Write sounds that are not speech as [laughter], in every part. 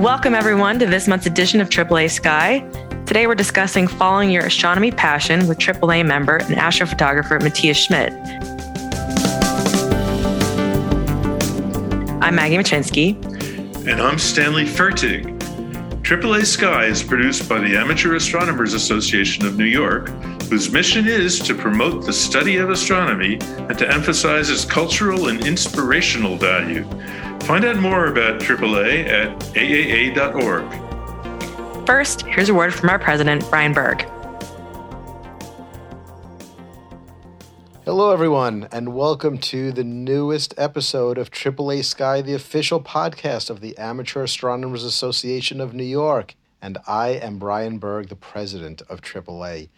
Welcome, everyone, to this month's edition of AAA Sky. Today, we're discussing following your astronomy passion with AAA member and astrophotographer Matthias Schmidt. I'm Maggie Machinsky. And I'm Stanley Fertig. AAA Sky is produced by the Amateur Astronomers Association of New York, whose mission is to promote the study of astronomy and to emphasize its cultural and inspirational value. Find out more about AAA at aaa.org. First, here's a word from our president, Brian Berg. Hello, everyone, and welcome to the newest episode of AAA Sky, the official podcast of the Amateur Astronomers Association of New York. And I am Brian Berg, the president of AAA.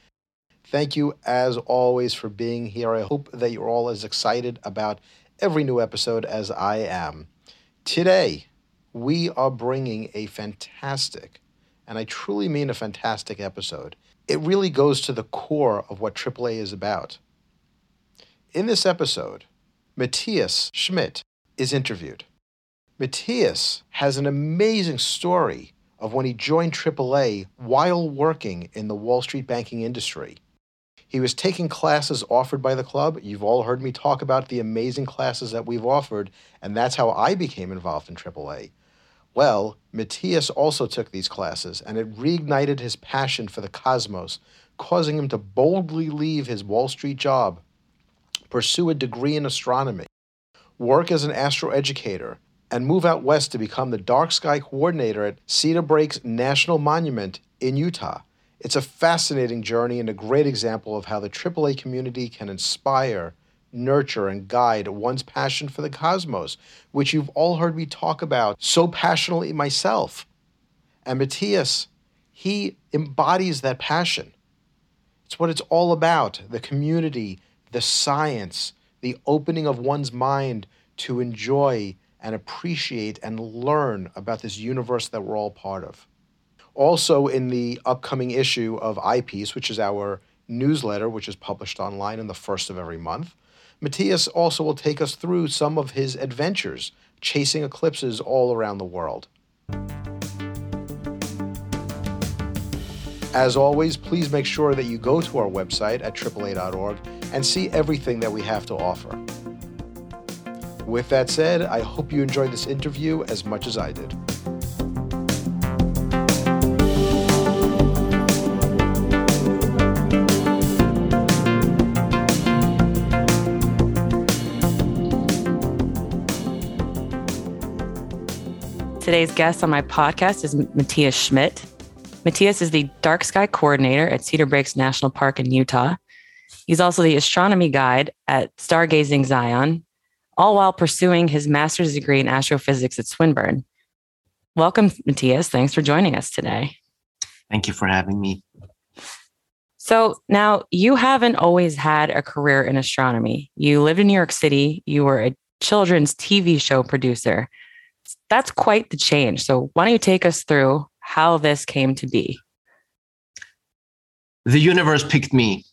Thank you, as always, for being here. I hope that you're all as excited about every new episode as I am. Today, we are bringing a fantastic, and I truly mean a fantastic episode. It really goes to the core of what AAA is about. In this episode, Matthias Schmidt is interviewed. Matthias has an amazing story of when he joined AAA while working in the Wall Street banking industry. He was taking classes offered by the club. You've all heard me talk about the amazing classes that we've offered, and that's how I became involved in AAA. Well, Matthias also took these classes, and it reignited his passion for the cosmos, causing him to boldly leave his Wall Street job, pursue a degree in astronomy, work as an astroeducator, and move out west to become the dark sky coordinator at Cedar Breaks National Monument in Utah. It's a fascinating journey and a great example of how the AAA community can inspire, nurture, and guide one's passion for the cosmos, which you've all heard me talk about so passionately myself. And Matthias, he embodies that passion. It's what it's all about the community, the science, the opening of one's mind to enjoy and appreciate and learn about this universe that we're all part of. Also, in the upcoming issue of Eyepiece, which is our newsletter, which is published online in the first of every month, Matthias also will take us through some of his adventures chasing eclipses all around the world. As always, please make sure that you go to our website at AAA.org and see everything that we have to offer. With that said, I hope you enjoyed this interview as much as I did. Today's guest on my podcast is Matthias Schmidt. Matthias is the dark sky coordinator at Cedar Breaks National Park in Utah. He's also the astronomy guide at Stargazing Zion, all while pursuing his master's degree in astrophysics at Swinburne. Welcome, Matthias. Thanks for joining us today. Thank you for having me. So, now you haven't always had a career in astronomy. You lived in New York City, you were a children's TV show producer that's quite the change. So, why don't you take us through how this came to be? The universe picked me.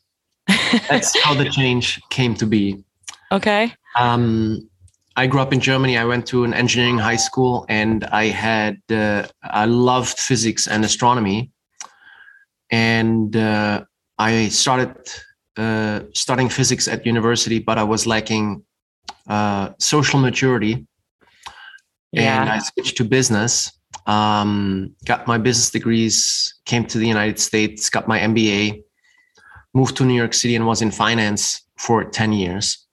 [laughs] That's how the change came to be. Okay. Um, I grew up in Germany. I went to an engineering high school, and I had uh, I loved physics and astronomy, and uh, I started uh, studying physics at university, but I was lacking uh, social maturity yeah. and I switched to business. Um, got my business degrees, came to the United States, got my MBA, moved to New York City, and was in finance for 10 years.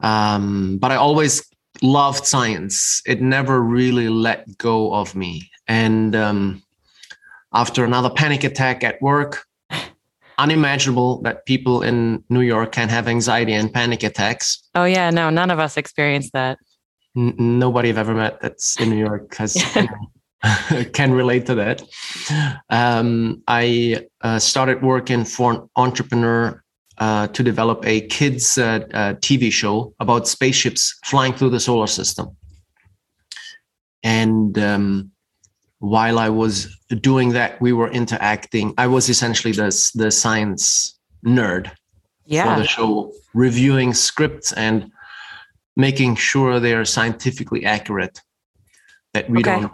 Um, but I always loved science. It never really let go of me. And um, after another panic attack at work, [laughs] unimaginable that people in New York can have anxiety and panic attacks. Oh, yeah, no, none of us experienced that n- nobody I've ever met that's in New York has [laughs] [laughs] can relate to that. Um, I uh, started working for an entrepreneur uh, to develop a kids uh, uh TV show about spaceships flying through the solar system. And um, while I was doing that, we were interacting. I was essentially the the science nerd yeah. for the show, reviewing scripts and making sure they are scientifically accurate that we okay. don't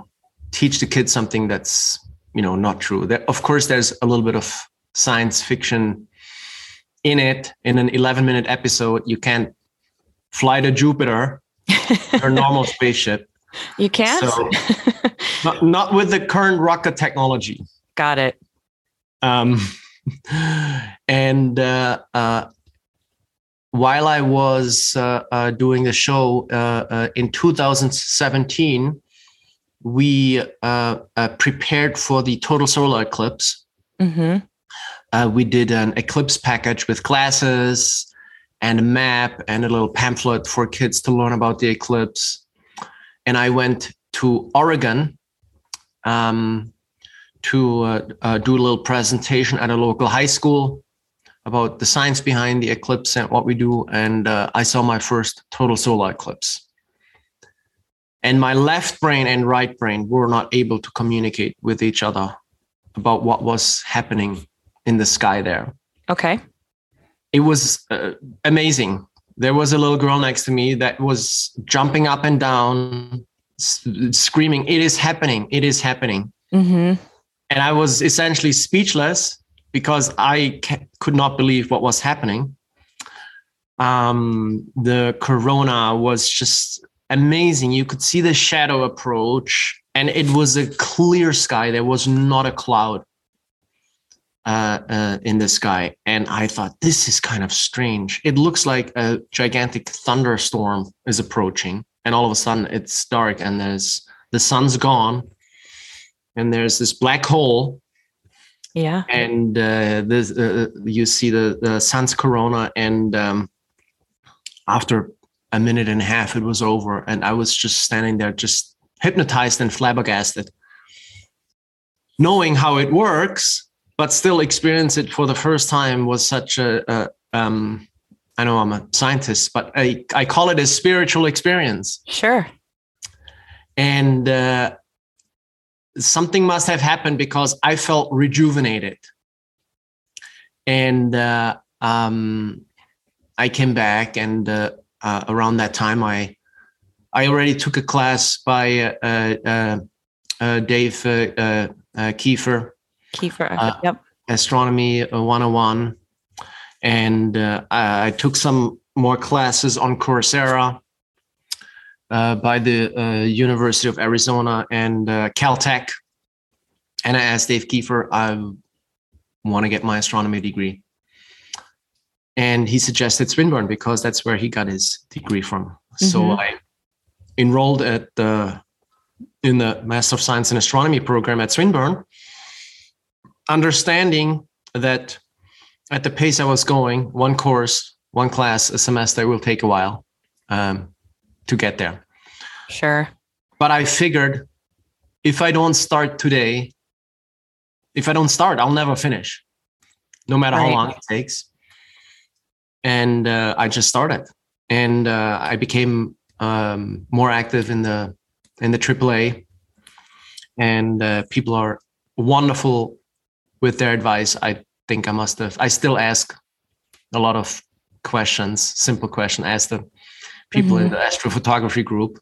teach the kids something that's you know not true. There, of course, there's a little bit of science fiction in it. In an 11 minute episode, you can't fly to Jupiter [laughs] or normal spaceship. You can't. So, [laughs] not, not with the current rocket technology. Got it. Um, [laughs] and uh, uh, while I was uh, uh doing the show uh, uh, in 2017, we prepared for the total solar eclipse. Mm-hmm. we did an eclipse package with classes and a map and a little pamphlet for kids to learn about the eclipse. And I went to Oregon um, to uh, uh, do a little presentation at a local high school about the science behind the eclipse and what we do. And uh, I saw my first total solar eclipse. And my left brain and right brain were not able to communicate with each other about what was happening in the sky there. Okay. It was uh, amazing. There was a little girl next to me that was jumping up and down, screaming, It is happening! It is happening. Mm-hmm and I was essentially speechless because I ca- could not believe what was happening. Um, the corona was just amazing. You could see the shadow approach, and it was a clear sky. There was not a cloud uh, uh, in the sky. And I thought, this is kind of strange. It looks like a gigantic thunderstorm is approaching, and all of a sudden it's dark and there's the sun's gone and there's this black hole yeah. And uh, this uh, you see the, the sun's corona and um, after a minute and a half it was over. And i was just standing there just hypnotized and flabbergasted knowing how it works but still experience it for the first time was such a, a um, i know i'm a scientist but I, I call it a spiritual experience. Sure. And uh, something must have happened because I felt rejuvenated. And uh, um, I came back, and uh, uh, around that time, I I already took a class by uh, uh, uh, Dave Kiefer. Kiefer, yep. Astronomy 101. And I, I took some more classes on Coursera uh, by the uh, University of Arizona and uh, Caltech. And I asked Dave Kiefer, I want to get my astronomy degree. And he suggested Swinburne because that's where he got his degree from. Mm-hmm. So I enrolled at the in the Master of Science in Astronomy program at Swinburne, understanding that at the pace I was going, one course, one class a semester will take a while. Um, to get there. Sure. But I figured if I don't start today, if I don't start, I'll never finish, no matter right. how long it takes. And uh, I just started, and uh, I became um, more active in the in the AAA, and uh, people are wonderful with their advice. I think I must have. I still ask a lot of questions, simple question. Ask the people mm-hmm. in the astrophotography group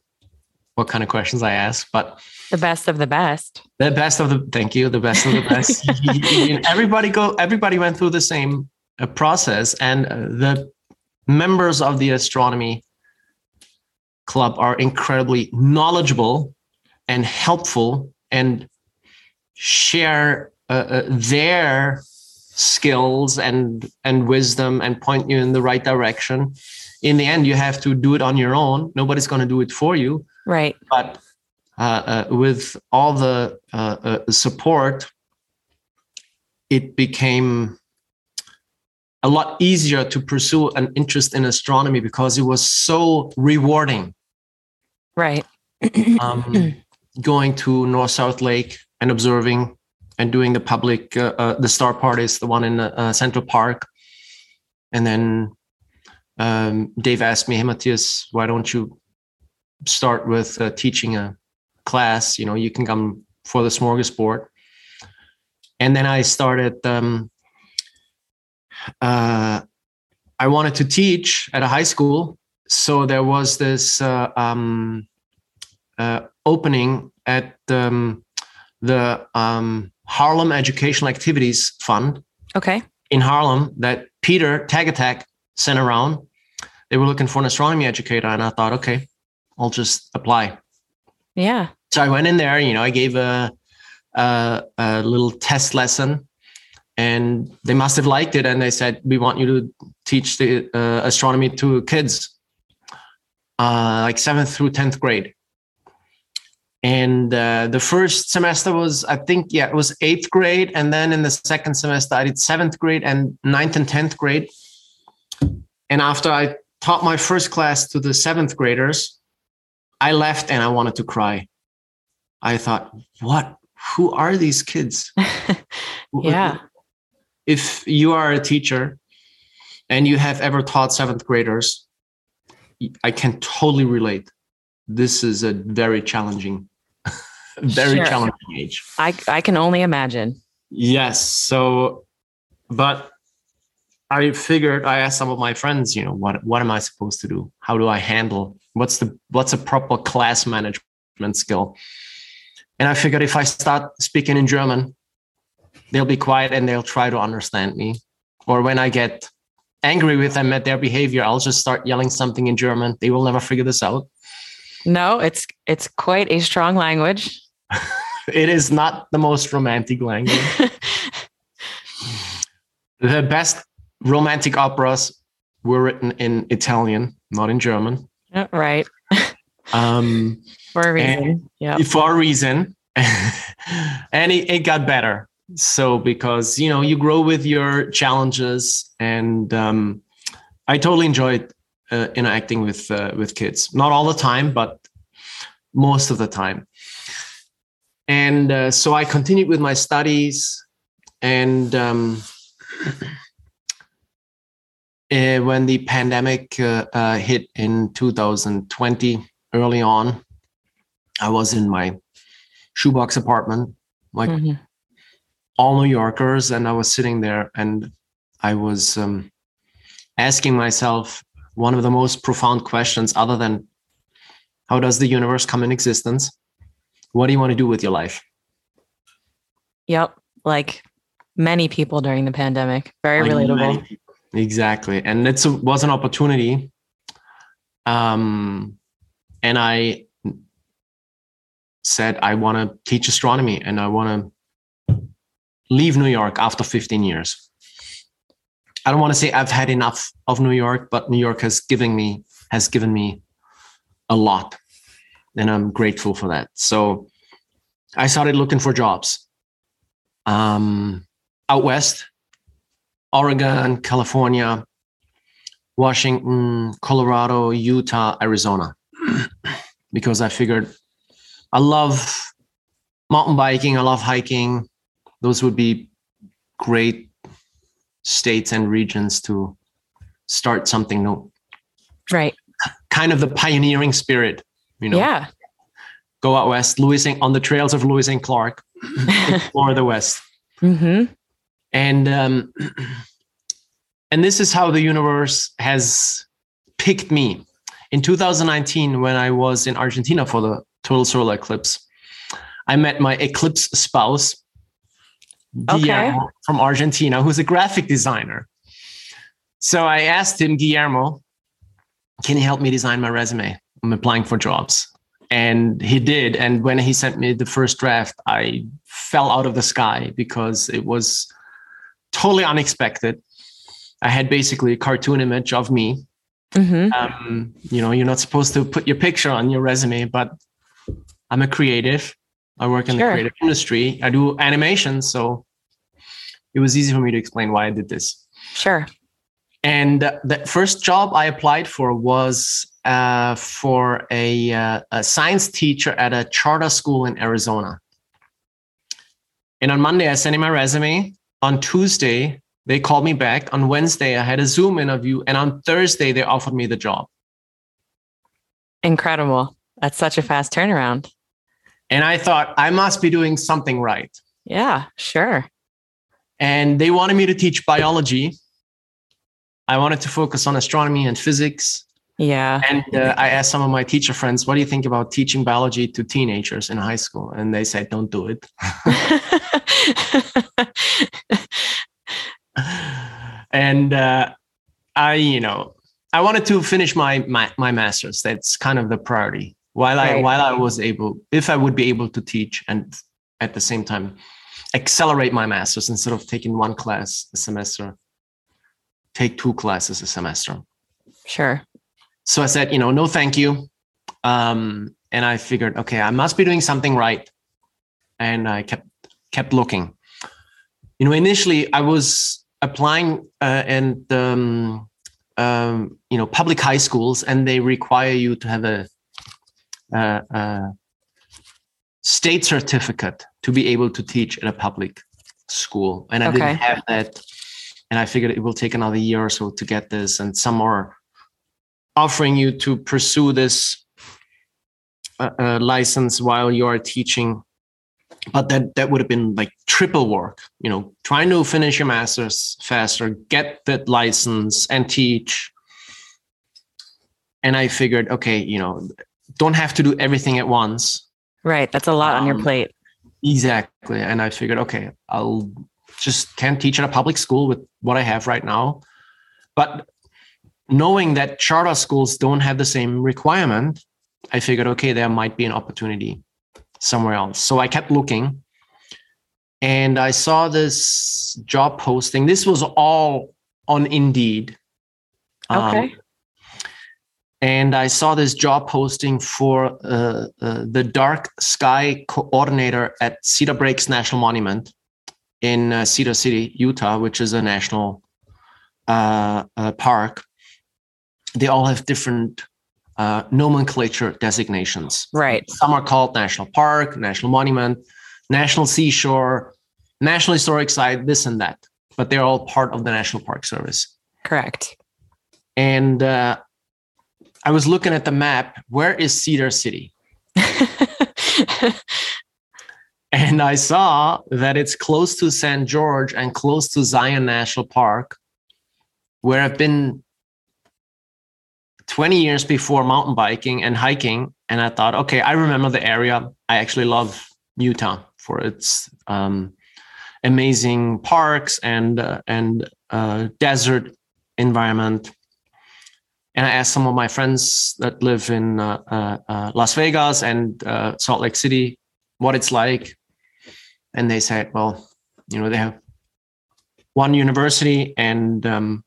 what kind of questions I ask, but the best of the best. The best of the thank you, the best of the best. [laughs] everybody go. Everybody went through the same uh, process, and uh, the members of the astronomy club are incredibly knowledgeable and helpful, and share uh, uh their skills and and wisdom and point you in the right direction in the end you have to do it on your own nobody's going to do it for you right. But uh, uh, with all the uh, uh, support it became a lot easier to pursue an interest in astronomy because it was so rewarding. Right. Um, [clears throat] going to north south lake and observing and doing the public uh, uh, the star parties the one in central park. And then um, Dave asked me, "Hey, Matthias, why don't you start with uh, teaching a class? You know, you can come for the smorgasbord." And then I started. Um, uh, I wanted to teach at a high school, so there was this uh, um, uh, opening at um, the um, Harlem Educational Activities Fund Okay. in Harlem that Peter Tagatak sent around. They were looking for an astronomy educator, and I thought, okay, I'll just apply. Yeah. So I went in there. You know, I gave a a, a little test lesson, and they must have liked it. And they said, "We want you to teach the uh, astronomy to kids, uh, like seventh through tenth grade." And uh, the first semester was, I think, yeah, it was eighth grade, and then in the second semester, I did seventh grade and ninth and tenth grade. And after I taught my first class to the seventh graders, I left and I wanted to cry. I thought, what? Who are these kids? [laughs] Yeah. If you are a teacher and you have ever taught seventh graders, I can totally relate. This is a very challenging, [laughs] very Sure. challenging age. I I can only imagine. Yes. So, but I figured I asked some of my friends, you know, what what am I supposed to do? How do I handle? What's the what's a proper class management skill? And I figured if I start speaking in German, they'll be quiet and they'll try to understand me. Or when I get angry with them at their behavior, I'll just start yelling something in German. They will never figure this out. No, it's it's quite a strong language. [laughs] It is not the most romantic language. [laughs] the best romantic operas were written in Italian, not in German, Yeah, right. um, [laughs] For a reason. Yeah. for a reason. [laughs] and it, it got better. So, because, you know, you grow with your challenges. And um, I totally enjoyed uh, interacting with, uh, with kids. Not all the time, but most of the time. And uh, so I continued with my studies. And um, eh, when the pandemic uh, uh, hit in 2020, early on, I was in my shoebox apartment, like Mhm. all New Yorkers, and I was sitting there and I was um, asking myself one of the most profound questions, other than how does the universe come in existence? What do you want to do with your life? Yep. Like many people during the pandemic. Very Like relatable. Exactly. And it was an opportunity. Um, and I said, I want to teach astronomy and I want to leave New York after 15 years. I don't want to say I've had enough of New York, but New York has given me has given me a lot. And I'm grateful for that. So I started looking for jobs. Um, out west, Oregon, California, Washington, Colorado, Utah, Arizona, [clears throat] because I figured I love mountain biking, I love hiking. Those would be great states and regions to start something new. Right. Kind of the pioneering spirit, you know. Yeah. Go out west, Lewis and, on the trails of Lewis and Clark, [laughs] explore the west. hmm and um, [clears throat] and this is how the universe has picked me. In 2019 when i was in argentina for the total solar eclipse i met my eclipse spouse Okay. Guillermo from argentina who's a graphic designer. So i asked him guillermo can you help me design my resume? I'm applying for jobs. And he did. And when he sent me the first draft i fell out of the sky because it was totally unexpected i had basically a cartoon image of me hmm um, you know you're not supposed to put your picture on your resume but i'm a creative i work in Sure. the creative industry i do animation so it was easy for me to explain why i did this Sure. and the first job I applied for was uh, for a, uh, a science teacher at a charter school in Arizona. And on Monday, I sent in my resume. On Tuesday, they called me back. On Wednesday, I had a Zoom interview. And on Thursday, they offered me the job. Incredible. That's such a fast turnaround. And I thought, I must be doing something right. Yeah, sure. and they wanted me to teach biology. I wanted to focus on astronomy and physics. Yeah. And uh, I asked some of my teacher friends, "What do you think about teaching biology to teenagers in high school?" And they said, "Don't do it." [laughs] and uh, I, you know, I wanted to finish my my my master's. That's kind of the priority. While I while I was able, if I would be able to teach and at the same time accelerate my master's instead of taking one class a semester, take two classes a semester. sure. So I said, you know, no, thank you. Um, and I figured, okay, I must be doing something right. And I kept kept looking. You know, initially I was applying uh, and um, um, you know public high schools, and they require you to have a, a, a state certificate to be able to teach at a public school, and I Okay. didn't have that. And I figured it will take another year or so to get this, and some are offering you to pursue this uh, uh, license while you are teaching but that that would have been like triple work you know trying to finish your masters faster get that license and teach and i figured okay you know don't have to do everything at once Right. That's a lot on your Um, plate. exactly and i figured okay i'll just can't teach at a public school with what i have right now but knowing that charter schools don't have the same requirement i figured okay there might be an opportunity somewhere else so i kept looking and i saw this job posting this was all on indeed Um, Okay. and I saw this job posting for uh, uh, the dark sky coordinator at Cedar Breaks National Monument in uh, Cedar City, Utah, which is a national uh, uh, park. They all have different uh, nomenclature designations. Right. Some are called national park, national monument, national seashore, national historic site, this and that. But they're all part of the National Park Service Correct. and uh, I was looking at the map. Where is Cedar City? [laughs] And I saw that it's close to St. George and close to Zion National Park, where I've been 20 years before mountain biking and hiking. And I thought, okay, I remember the area. I actually love Utah for its um, amazing parks and uh, and uh, desert environment. And I asked some of my friends that live in uh, uh, uh, Las Vegas and uh, Salt Lake City what it's like. And they said, well, you know, they have one university and um,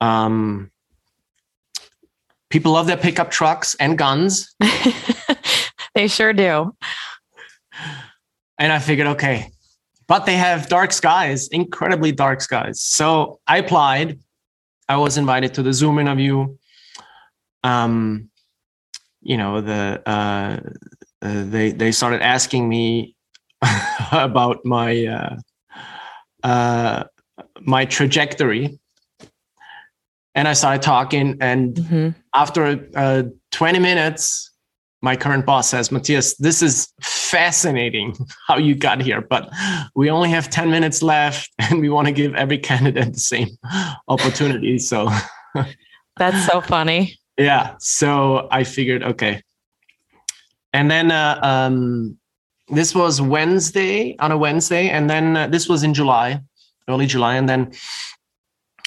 um, people love their pickup trucks and guns. [laughs] they sure do. And I figured, okay, but they have dark skies, incredibly dark skies. So I applied. I was invited to the Zoom interview. Um, you know, the uh, uh, they they started asking me [laughs] about my uh, uh, my trajectory, and I started talking. And Mhm. After uh, 20 minutes, my current boss says, Matthias, this is fascinating [laughs] how you got here, but we only have 10 minutes left [laughs] and we want to give every candidate the same [laughs] opportunity. So, That's so funny. yeah. So I figured, okay. And then uh, um, this was Wednesday, on a Wednesday. And then uh, this was in July, early July. And then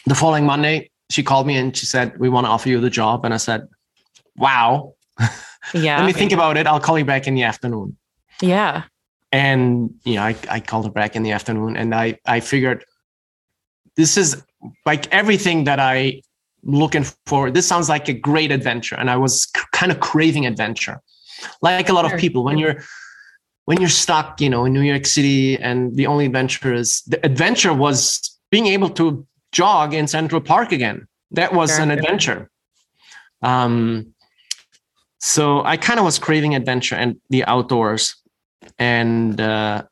the following Monday, she called me and she said, We want to offer you the job. And I said, Wow. [laughs] Yeah. Let me think about it. I'll call you back in the afternoon. Yeah. And you know, I, I called her back in the afternoon and I I figured this is like everything that I looking for. This sounds like a great adventure. And I was c- kind of craving adventure. Like a lot of people, when you're when you're stuck, you know, in New York City and the only adventure is the adventure was being able to jog in Central Park again. That was Sure. an adventure. Um so I kind of was craving adventure and the outdoors, and uh,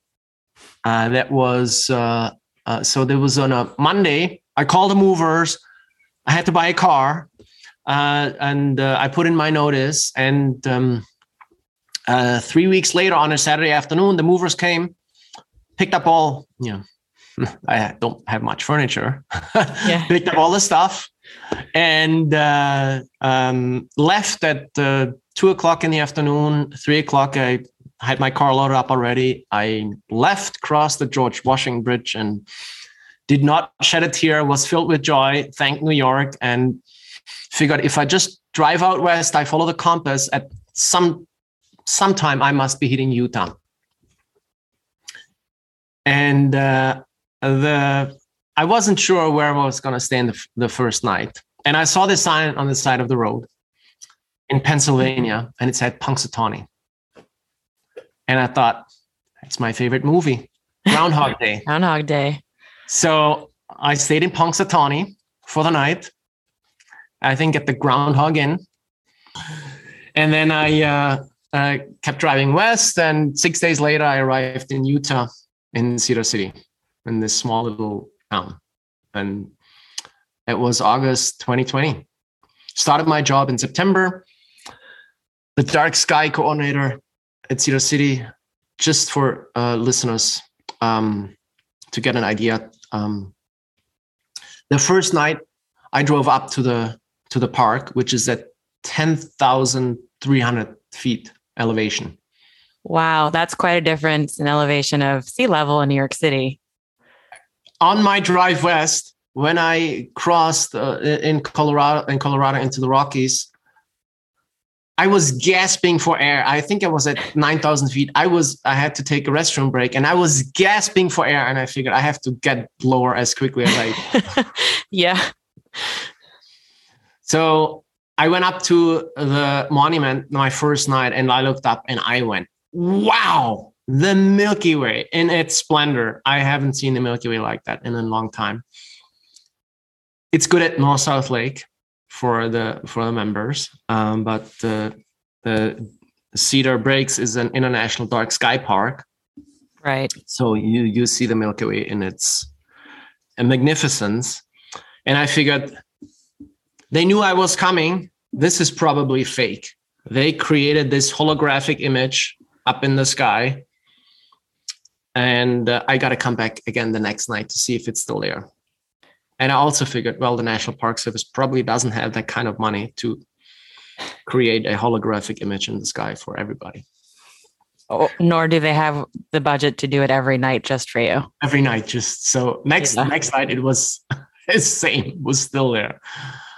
uh, that was uh, uh, so. There was on a Monday. I called the movers. I had to buy a car, uh, and uh, I put in my notice. And um, uh, three weeks later, on a Saturday afternoon, the movers came, picked up all. You know, [laughs] I don't have much furniture. [laughs] Yeah. picked up all the stuff and uh, um, left at uh, two o'clock in the afternoon. Three o'clock, I had my car loaded up already. I left, crossed the George Washington Bridge, and did not shed a tear. Was filled with joy. Thanked New York, and figured if I just drive out west, I follow the compass. At some sometime, I must be hitting Utah. And uh, the I wasn't sure where I was going to stay in the, the first night. And I saw this sign on the side of the road in Pennsylvania, and it said Punxsutawney. And I thought, that's my favorite movie, Groundhog [laughs] Day. Groundhog Day. So I stayed in Punxsutawney for the night. I think at the Groundhog Inn. And then I uh, uh, kept driving west. And six days later, I arrived in Utah in Cedar City in this small little town. And it was August 2020. Started my job in September. The dark sky coordinator at Cedar City, just for uh, listeners um, to get an idea. Um, the first night, I drove up to the to the park, which is at ten thousand three hundred feet elevation. Wow, that's quite a difference in elevation of sea level in New York City. On my drive west, when I crossed uh, in Colorado in Colorado into the Rockies, I was gasping for air. I think I was at 9,000 feet. I was, I had to take a restroom break and I was gasping for air. And I figured I have to get lower as quickly as I. [laughs] yeah. So I went up to the monument my first night and I looked up and I went, wow, the Milky Way in its splendor. I haven't seen the Milky Way like that in a long time. It's good at North South Lake for the for the members. Um, but the the Cedar Breaks is an international dark sky park. Right. So you you see the Milky Way in its magnificence, and I figured they knew I was coming. This is probably fake. They created this holographic image up in the sky, and uh, I got to come back again the next night to see if it's still there. And I also figured, well, the National Park Service probably doesn't have that kind of money to create a holographic image in the sky for everybody. Oh, nor do they have the budget to do it every night just for you. Every night, just so next yeah. next night it was [laughs] the same, was still there,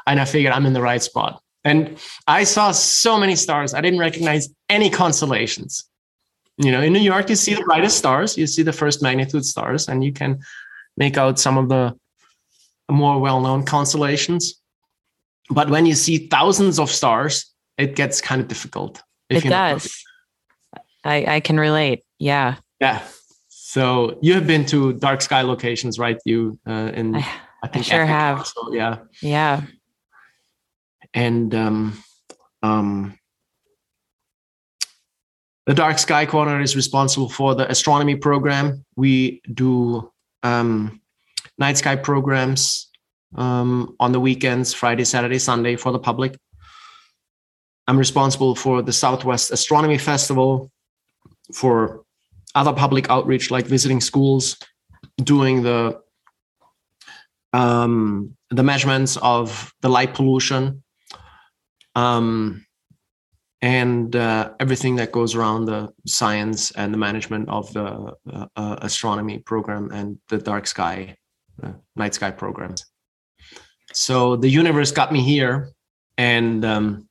and I figured I'm in the right spot. And I saw so many stars, I didn't recognize any constellations. You know, in New York, you see the brightest stars, you see the first magnitude stars, and you can make out some of the more well-known constellations. But when you see thousands of stars, it gets kind of difficult. It does. I, I can relate. Yeah. Yeah. So you have been to dark sky locations, right? You uh, in I, I think I sure have. So, yeah. Yeah. And um, um, the Dark Sky Coordinator is responsible for the astronomy program. We do um, night sky programs um, on the weekends, Friday, Saturday, Sunday for the public. I'm responsible for the Southwest Astronomy Festival, for other public outreach like visiting schools, doing the um, the measurements of the light pollution, um, and uh, everything that goes around the science and the management of the uh, uh, astronomy program and the dark sky uh, night sky programs. So the universe got me here, and um,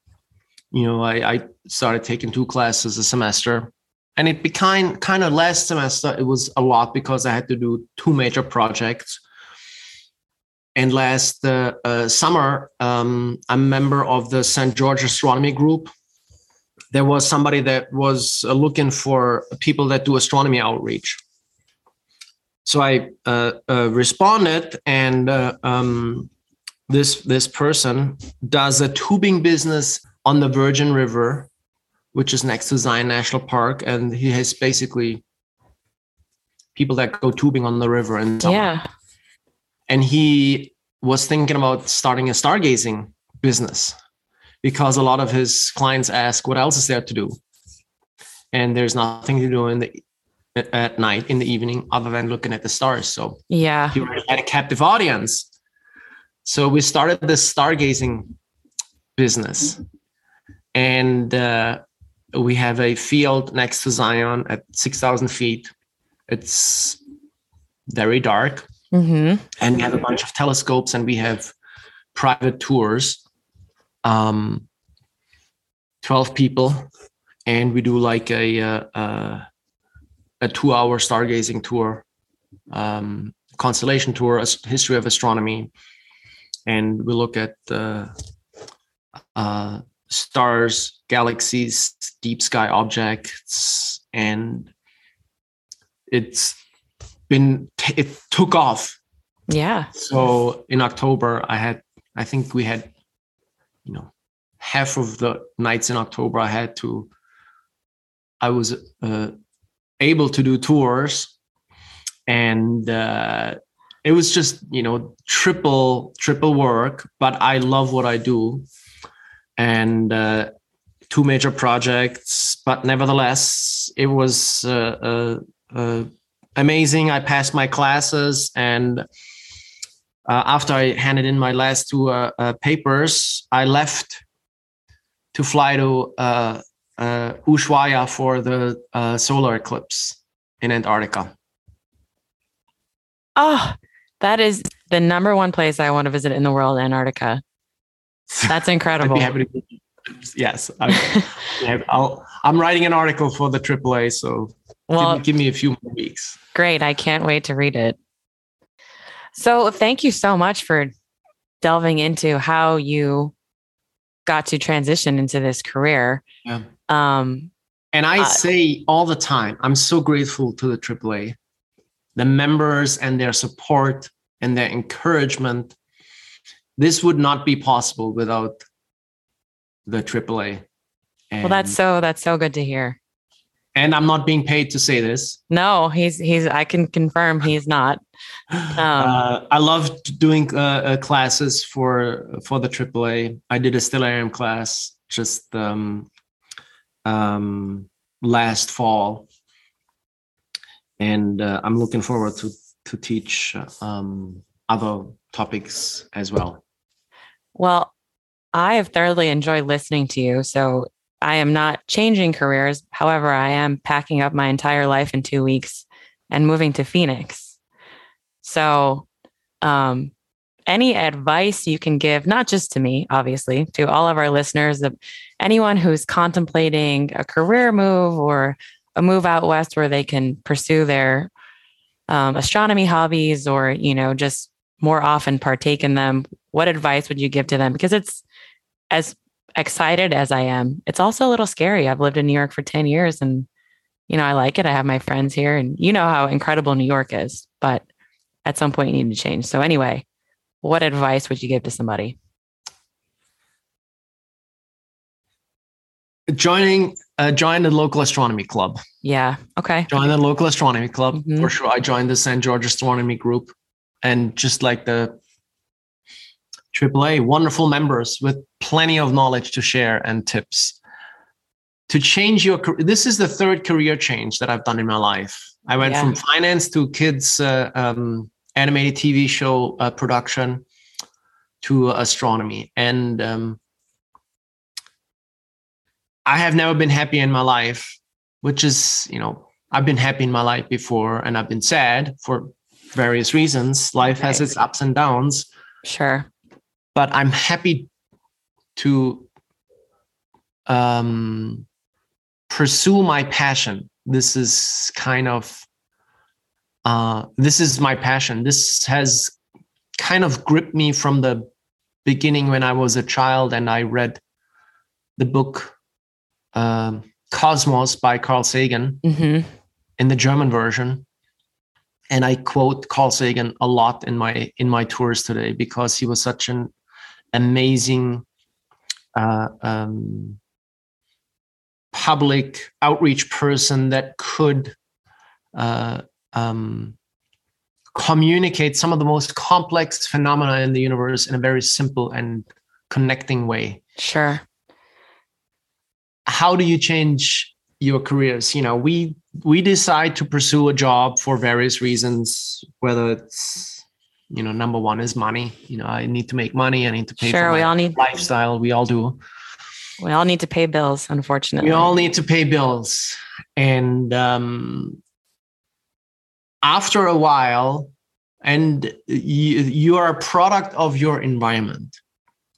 you know I, I started taking two classes a semester, and it became kind of last semester it was a lot because I had to do two major projects. And last uh, uh, summer, um, I'm a member of the St. George Astronomy Group. There was somebody that was uh, looking for people that do astronomy outreach. So I uh, uh, responded, and uh, um, this this person does a tubing business on the Virgin River, which is next to Zion National Park, and he has basically people that go tubing on the river and yeah. And he was thinking about starting a stargazing business because a lot of his clients ask, "What else is there to do?" And there's nothing to do in the at night in the evening other than looking at the stars. So yeah, he had a captive audience. So we started this stargazing business, and uh, we have a field next to Zion at six thousand feet. It's very dark, Mm-hmm. and we have a bunch of telescopes, and we have private tours. Um, twelve people, and we do like a uh, uh, a two-hour stargazing tour, um, constellation tour, history of astronomy, and we look at uh, uh, stars, galaxies, deep sky objects, and it's been it took off. Yeah. So in October, I had I think we had you know half of the nights in October I had to I was uh, able to do tours and uh, it was just you know triple triple work but I love what I do and uh, two major projects but nevertheless it was uh, uh, uh, amazing. I passed my classes and uh, after I handed in my last two uh, uh, papers I left to fly to uh, uh, Ushuaia for the uh, solar eclipse in Antarctica. Oh, that is the number one place I want to visit in the world, Antarctica. That's incredible. [laughs] be happy to. Yes, I, [laughs] I'm writing an article for the AAA, so well, give, me, give me a few more weeks. great. I can't wait to read it. So, thank you so much for delving into how you got to transition into this career. Yeah. Um, And I Uh, say all the time, I'm so grateful to the AAA, the members and their support and their encouragement. This would not be possible without the AAA. well, that's so that's so good to hear. And I'm not being paid to say this. No, he's he's. I can confirm he's not. [sighs] uh, I loved doing uh, uh, classes for for the AAA. I did a stellarium class just um, um, last fall, and uh, I'm looking forward to to teach um, other topics as well. Well, I have thoroughly enjoyed listening to you. So I am not changing careers. However, I am packing up my entire life in two weeks and moving to Phoenix. So, um, any advice you can give, not just to me, obviously, to all of our listeners, anyone who's contemplating a career move or a move out west where they can pursue their um, astronomy hobbies or, you know, just more often partake in them, what advice would you give to them? Because it's as excited as I am, it's also a little scary. I've lived in New York for 10 years and, you know, I like it. I have my friends here and you know how incredible New York is, but at some point you need to change. So, anyway, what advice would you give to somebody? Joining, uh, join the local astronomy club. Yeah. Okay. Join the local astronomy club Mhm. for sure. I joined the St. George Astronomy Group, and just like the AAA, wonderful members with plenty of knowledge to share and tips. To change your career, this is the third career change that I've done in my life. I went Yeah. from finance to kids uh, um, animated TV show uh, production to astronomy, and um, I have never been happy in my life, which is, you know, I've been happy in my life before and I've been sad for various reasons. Life has its ups and downs, Sure. but I'm happy to um, pursue my passion. This is kind of, uh, this is my passion. This has kind of gripped me from the beginning when I was a child and I read the book um, Cosmos by Carl Sagan hmm in the German version. And I quote Carl Sagan a lot in my in my tours today because he was such an amazing uh, um, public outreach person that could uh, um, communicate some of the most complex phenomena in the universe in a very simple and connecting way Sure. how do you change your careers you know we we decide to pursue a job for various reasons whether it's you know number one is money. You know i need to make money. I need to pay Sure, for we all need- lifestyle. We all do. We all need to pay bills, unfortunately. we all need to pay bills. And um, after a while and you, you are a product of your environment.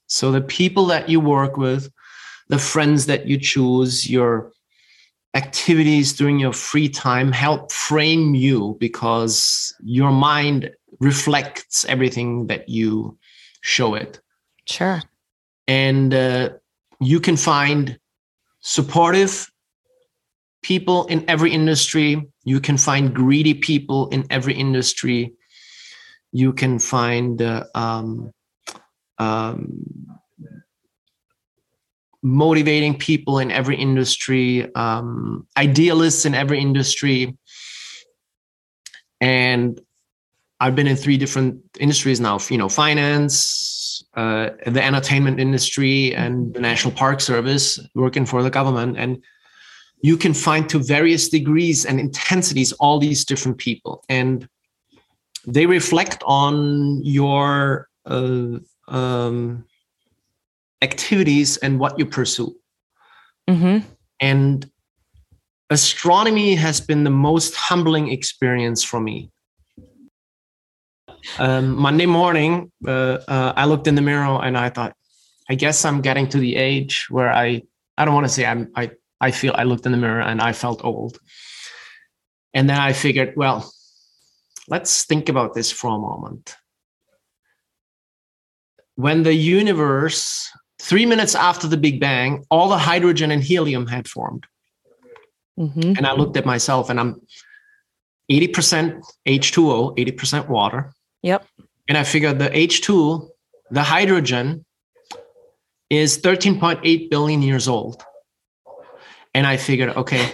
So the people that you work with the friends that you choose your activities during your free time help frame you because your mind reflects everything that you show it. Sure. and uh, you can find supportive people in every industry. You can find greedy people in every industry. You can find uh, um, um, motivating people in every industry um, idealists in every industry. And i've been in three different industries now you know finance uh, the entertainment industry and the national park service working for the government. And you can find to various degrees and intensities all these different people. And they reflect on your uh, um, activities and what you pursue. Hmm and astronomy has been the most humbling experience for me um, monday morning uh, uh, i looked in the mirror and i thought i guess i'm getting to the age where i i don't want to say i'm i i feel i looked in the mirror and i felt old. And then i figured well let's think about this for a moment. When the universe three minutes after the big bang all the hydrogen and helium had formed. Hmm and I looked at myself and I'm 80% H2O, 80% water. Yep. And I figured the H2, the hydrogen, is 13.8 billion years old. And I figured, okay,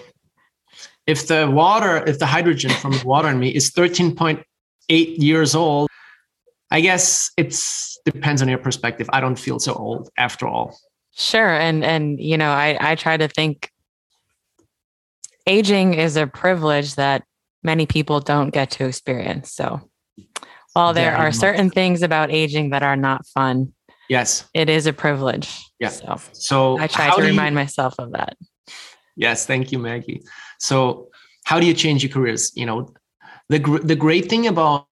if the water, if the hydrogen from the water in me is 13.8 years old, I guess it's depends on your perspective. I don't feel so old after all. Sure. And and you know, I I try to think aging is a privilege that many people don't get to experience. So while there are certain things about aging that are not fun, Yes. it is a privilege. Yeah. So So I try to do you- remind myself of that. Yes, thank you, Maggie. So, how do you change your careers? You know, the gr- the great thing about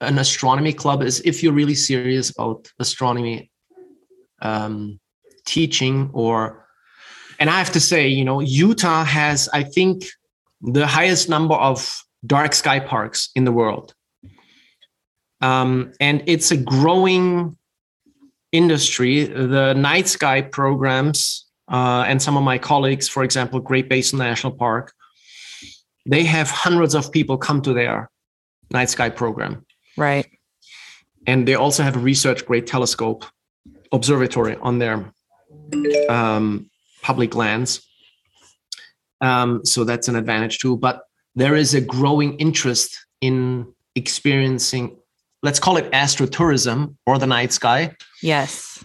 an astronomy club is if you're really serious about astronomy um, teaching, or, and I have to say, you know, Utah has, I think, the highest number of dark sky parks in the world, um, and it's a growing industry. The night sky programs uh, and some of my colleagues, for example, Great Basin National Park, they have hundreds of people come to their night sky program. Right. And they also have a research grade telescope observatory on their um, public lands. Um, so that's an advantage too. But there is a growing interest in experiencing, let's call it astrotourism or the night sky Yes.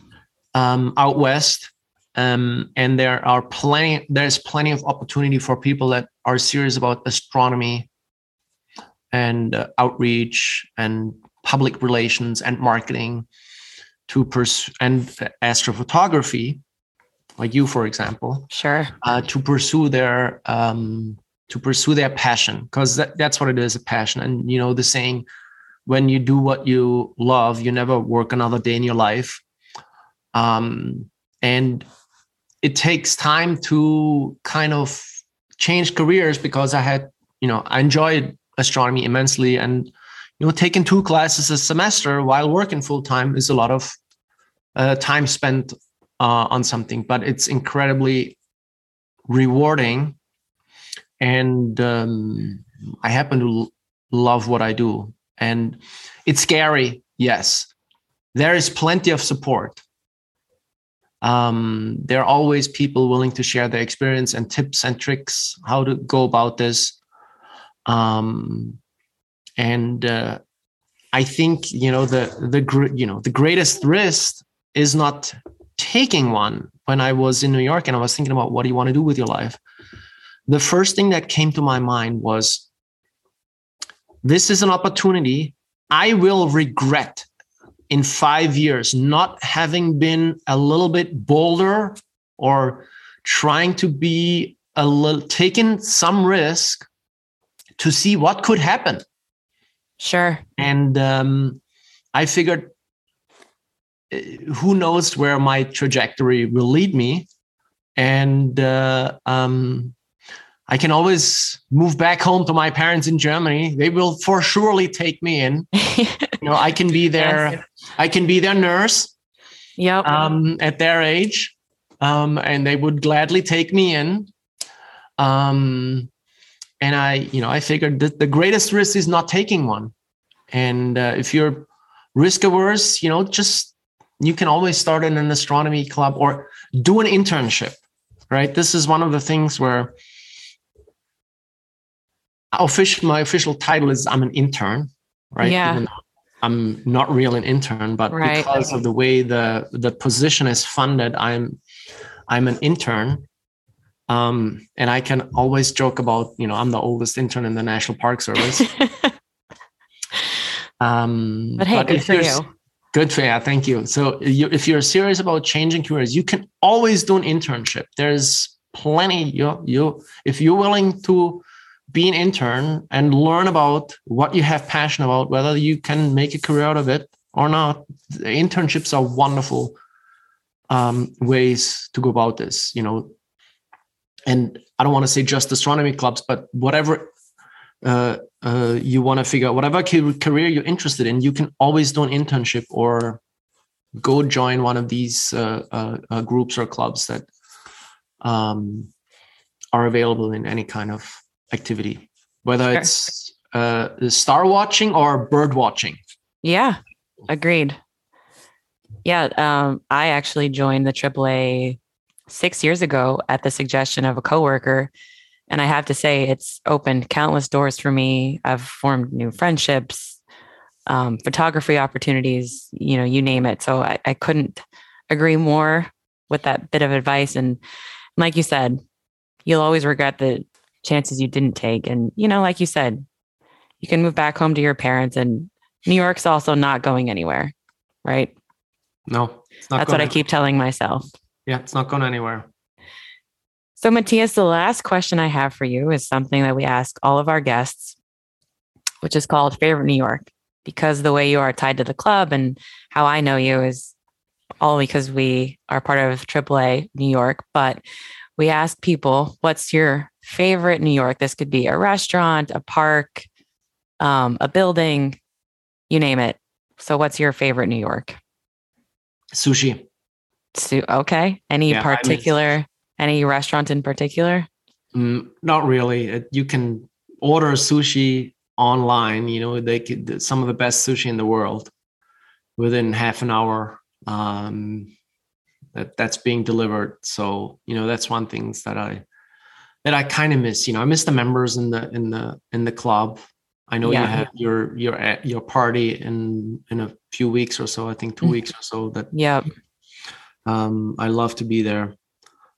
um, out west. Um, and there are plenty, there's plenty of opportunity for people that are serious about astronomy and uh, outreach and public relations and marketing to pursue and astrophotography, like you, for example, Sure. uh, to pursue their um, to pursue their passion because that, that's what it is a passion and you know the saying when you do what you love you never work another day in your life. Um, and it takes time to kind of change careers because i had you know i enjoyed astronomy immensely and you know taking two classes a semester while working full time is a lot of uh, time spent uh, on something but it's incredibly rewarding. And um, i happen to love what i do and it's scary yes. There is plenty of support. Um, there are always people willing to share their experience and tips and tricks how to go about this. Um, and uh, i think you know the the you know the greatest risk is not taking one. When i was in new york and i was thinking about what do you want to do with your life the first thing that came to my mind was this is an opportunity I will regret in five years not having been a little bit bolder or trying to be a little taking some risk to see what could happen. Sure. And um, I figured, uh, who knows where my trajectory will lead me, and uh, um, I can always move back home to my parents in Germany. They will for surely take me in. [laughs] you know, I can be their, yes. I can be their nurse. Yep. Um, at their age, um, and they would gladly take me in. Um, and I, you know, I figured that the greatest risk is not taking one. And uh, if you're risk averse, you know, just you can always start in an astronomy club or do an internship, right? This is one of the things where official my official title is I'm an intern, right? Yeah. I'm not really an intern, but right. because of the way the the position is funded, I'm I'm an intern. Um, and I can always joke about, you know, I'm the oldest intern in the National Park Service. [laughs] um, but hey, but good for you. Good for you. Thank you. So you, if you're serious about changing careers, you can always do an internship. There's plenty. You you if you're willing to be an intern and learn about what you have passion about, whether you can make a career out of it or not. Internships are wonderful um, ways to go about this. You know, and I don't want to say just astronomy clubs, but whatever uh, uh, you want to figure out, whatever career you're interested in, you can always do an internship or go join one of these uh, uh, uh groups or clubs that um, are available in any kind of activity, whether sure. it's uh, star watching or bird watching. Yeah, agreed. Yeah, um, I actually joined the AAA six years ago at the suggestion of a coworker. And I have to say, it's opened countless doors for me. I've formed new friendships, um, photography opportunities, you know, you name it. So I, I couldn't agree more with that bit of advice. And like you said, you'll always regret the chances you didn't take. And, you know, like you said, you can move back home to your parents, and New York's also not going anywhere, right? No, it's not that's what I keep telling myself. Yeah, it's not going anywhere. So, Matthias, the last question I have for you is something that we ask all of our guests, which is called Favorite New York. Because the way you are tied to the club and how I know you is all because we are part of AAA New York. But we ask people, what's your favorite New York? This could be a restaurant, a park, um, a building, you name it. So, what's your favorite New York? Sushi. Su- okay. Any yeah, particular, I mean, any restaurant in particular? Mm, not really. You can order sushi online. You know, they could some of the best sushi in the world within half an hour. Um, that that's being delivered. So you know, that's one things that I that I kind of miss. You know, I miss the members in the in the in the club. I know yeah. you have your your your party in in a few weeks or so. I think two mm. weeks or so. That yeah. Um, I love to be there,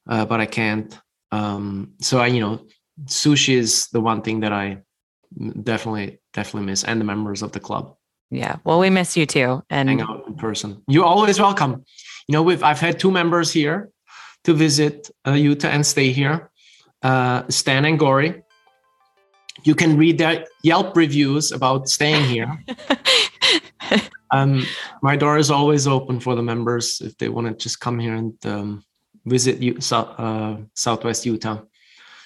uh, but I can't. Um, so I, you know, sushi is the one thing that I definitely definitely miss, and the members of the club. Yeah, well, we miss you too, and hang out in person. You're always welcome. You know, we've I've had two members here to visit uh, Utah and stay here, uh, Stan and Gory. You can read their Yelp reviews about staying here. [laughs] um, my door is always open for the members if they want to just come here and um, visit U- uh, Southwest Utah.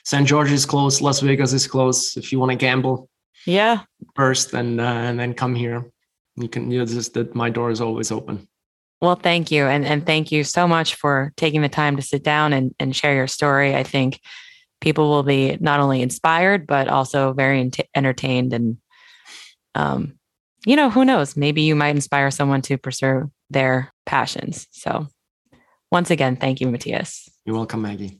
St. George is closed. Las Vegas is closed. If you want to gamble, yeah, first and uh, and then come here. You can. You know, just that my door is always open. Well, thank you, and and thank you so much for taking the time to sit down and and share your story. I think people will be not only inspired but also very ent- entertained and um, you know, who knows? Maybe you might inspire someone to pursue their passions. So, once again, thank you, Matthias. You're welcome, Maggie.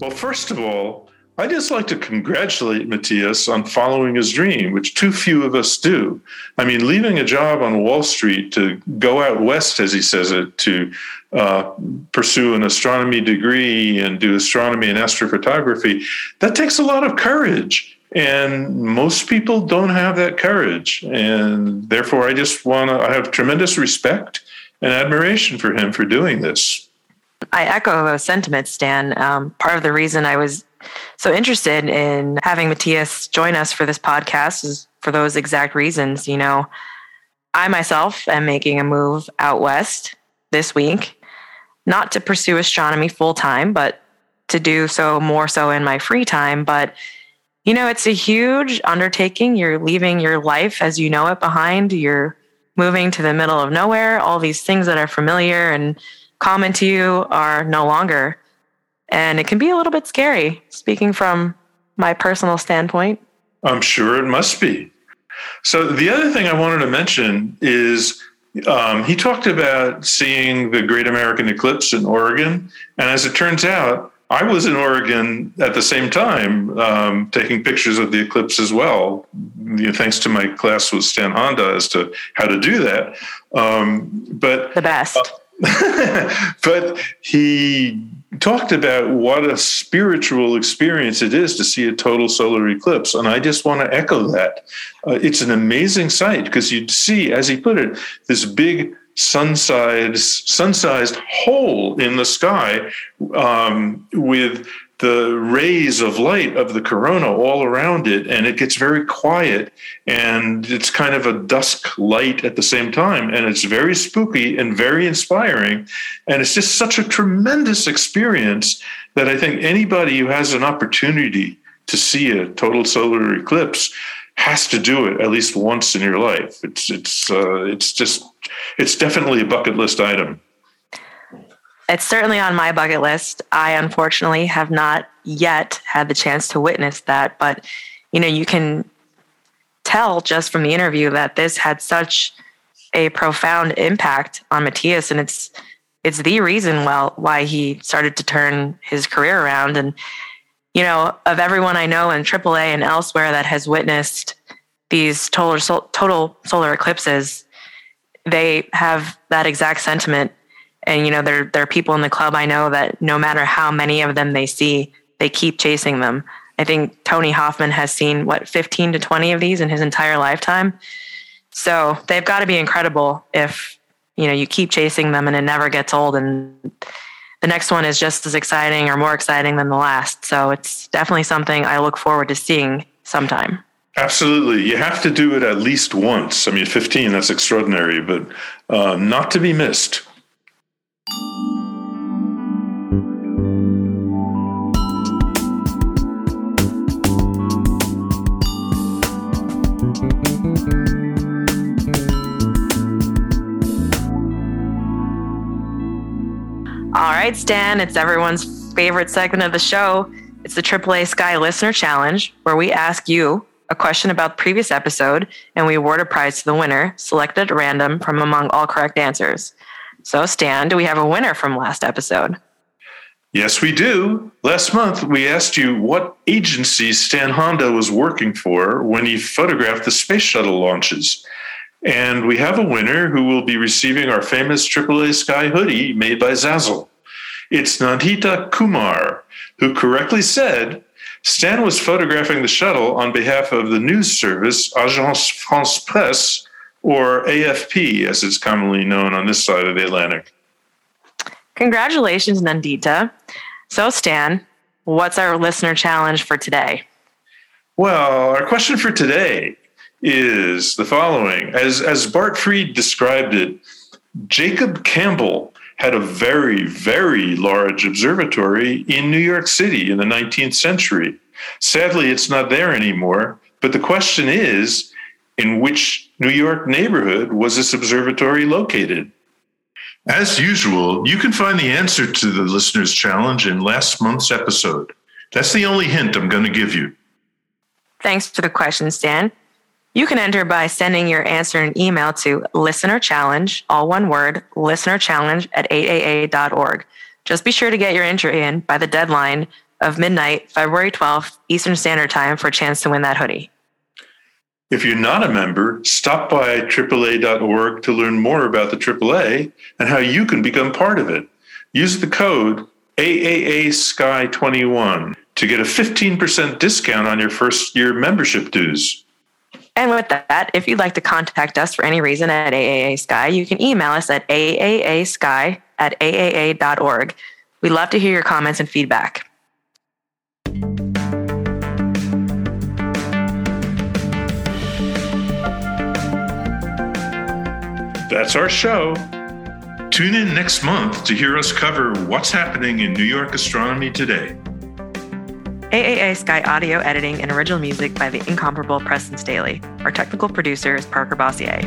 Well, first of all, I just like to congratulate Matthias on following his dream, which too few of us do. I mean, leaving a job on Wall Street to go out west, as he says it, to uh, pursue an astronomy degree and do astronomy and astrophotography, that takes a lot of courage. And most people don't have that courage. And therefore, I just want to, I have tremendous respect and admiration for him for doing this. I echo those sentiments, Stan. Um, part of the reason I was so interested in having Matthias join us for this podcast is for those exact reasons. You know, I myself am making a move out west this week, not to pursue astronomy full time, but to do so more so in my free time. But, you know, it's a huge undertaking. You're leaving your life as you know it behind. You're moving to the middle of nowhere. All these things that are familiar and common to you are no longer. And it can be a little bit scary, speaking from my personal standpoint. I'm sure it must be. So, the other thing I wanted to mention is um, he talked about seeing the Great American Eclipse in Oregon. And as it turns out, I was in Oregon at the same time, um, taking pictures of the eclipse as well. You know, thanks to my class with Stan Honda as to how to do that. Um, but the best. Uh, [laughs] but he talked about what a spiritual experience it is to see a total solar eclipse. And I just want to echo that. Uh, it's an amazing sight because you'd see, as he put it, this big sun-sized, sun-sized hole in the sky um, with the rays of light of the corona all around it and it gets very quiet and it's kind of a dusk light at the same time and it's very spooky and very inspiring and it's just such a tremendous experience that i think anybody who has an opportunity to see a total solar eclipse has to do it at least once in your life. It's it's uh, it's just it's definitely a bucket list item it's certainly on my bucket list. I unfortunately have not yet had the chance to witness that, but you know, you can tell just from the interview that this had such a profound impact on Matthias and it's it's the reason well why he started to turn his career around and you know, of everyone I know in AAA and elsewhere that has witnessed these total total solar eclipses, they have that exact sentiment and you know, there there are people in the club I know that no matter how many of them they see, they keep chasing them. I think Tony Hoffman has seen what 15 to 20 of these in his entire lifetime. So they've got to be incredible if you know you keep chasing them and it never gets old and the next one is just as exciting or more exciting than the last. So it's definitely something I look forward to seeing sometime. Absolutely. You have to do it at least once. I mean, 15, that's extraordinary, but uh, not to be missed. All right, Stan, it's everyone's favorite segment of the show. It's the AAA Sky Listener Challenge, where we ask you a question about the previous episode and we award a prize to the winner, selected at random from among all correct answers. So, Stan, do we have a winner from last episode? Yes, we do. Last month, we asked you what agency Stan Honda was working for when he photographed the space shuttle launches. And we have a winner who will be receiving our famous AAA Sky hoodie made by Zazzle. It's Nandita Kumar, who correctly said Stan was photographing the shuttle on behalf of the news service Agence France Presse or AFP, as it's commonly known on this side of the Atlantic. Congratulations, Nandita. So, Stan, what's our listener challenge for today? Well, our question for today is the following. As, as Bart Fried described it, Jacob Campbell had a very, very large observatory in New York City in the 19th century. Sadly, it's not there anymore. But the question is in which New York neighborhood was this observatory located? As usual, you can find the answer to the listener's challenge in last month's episode. That's the only hint I'm going to give you. Thanks for the question, Stan. You can enter by sending your answer in email to listener challenge, all one word, listener challenge at aaa.org. Just be sure to get your entry in by the deadline of midnight, February 12th, Eastern Standard Time for a chance to win that hoodie. If you're not a member, stop by AAA.org to learn more about the AAA and how you can become part of it. Use the code AAA Sky 21 to get a 15% discount on your first year membership dues. And with that, if you'd like to contact us for any reason at AAA Sky, you can email us at aaasky at aaa.org. We'd love to hear your comments and feedback. That's our show. Tune in next month to hear us cover what's happening in New York astronomy today. AAA Sky audio editing and original music by the incomparable Preston Staley. Our technical producer is Parker Bossier.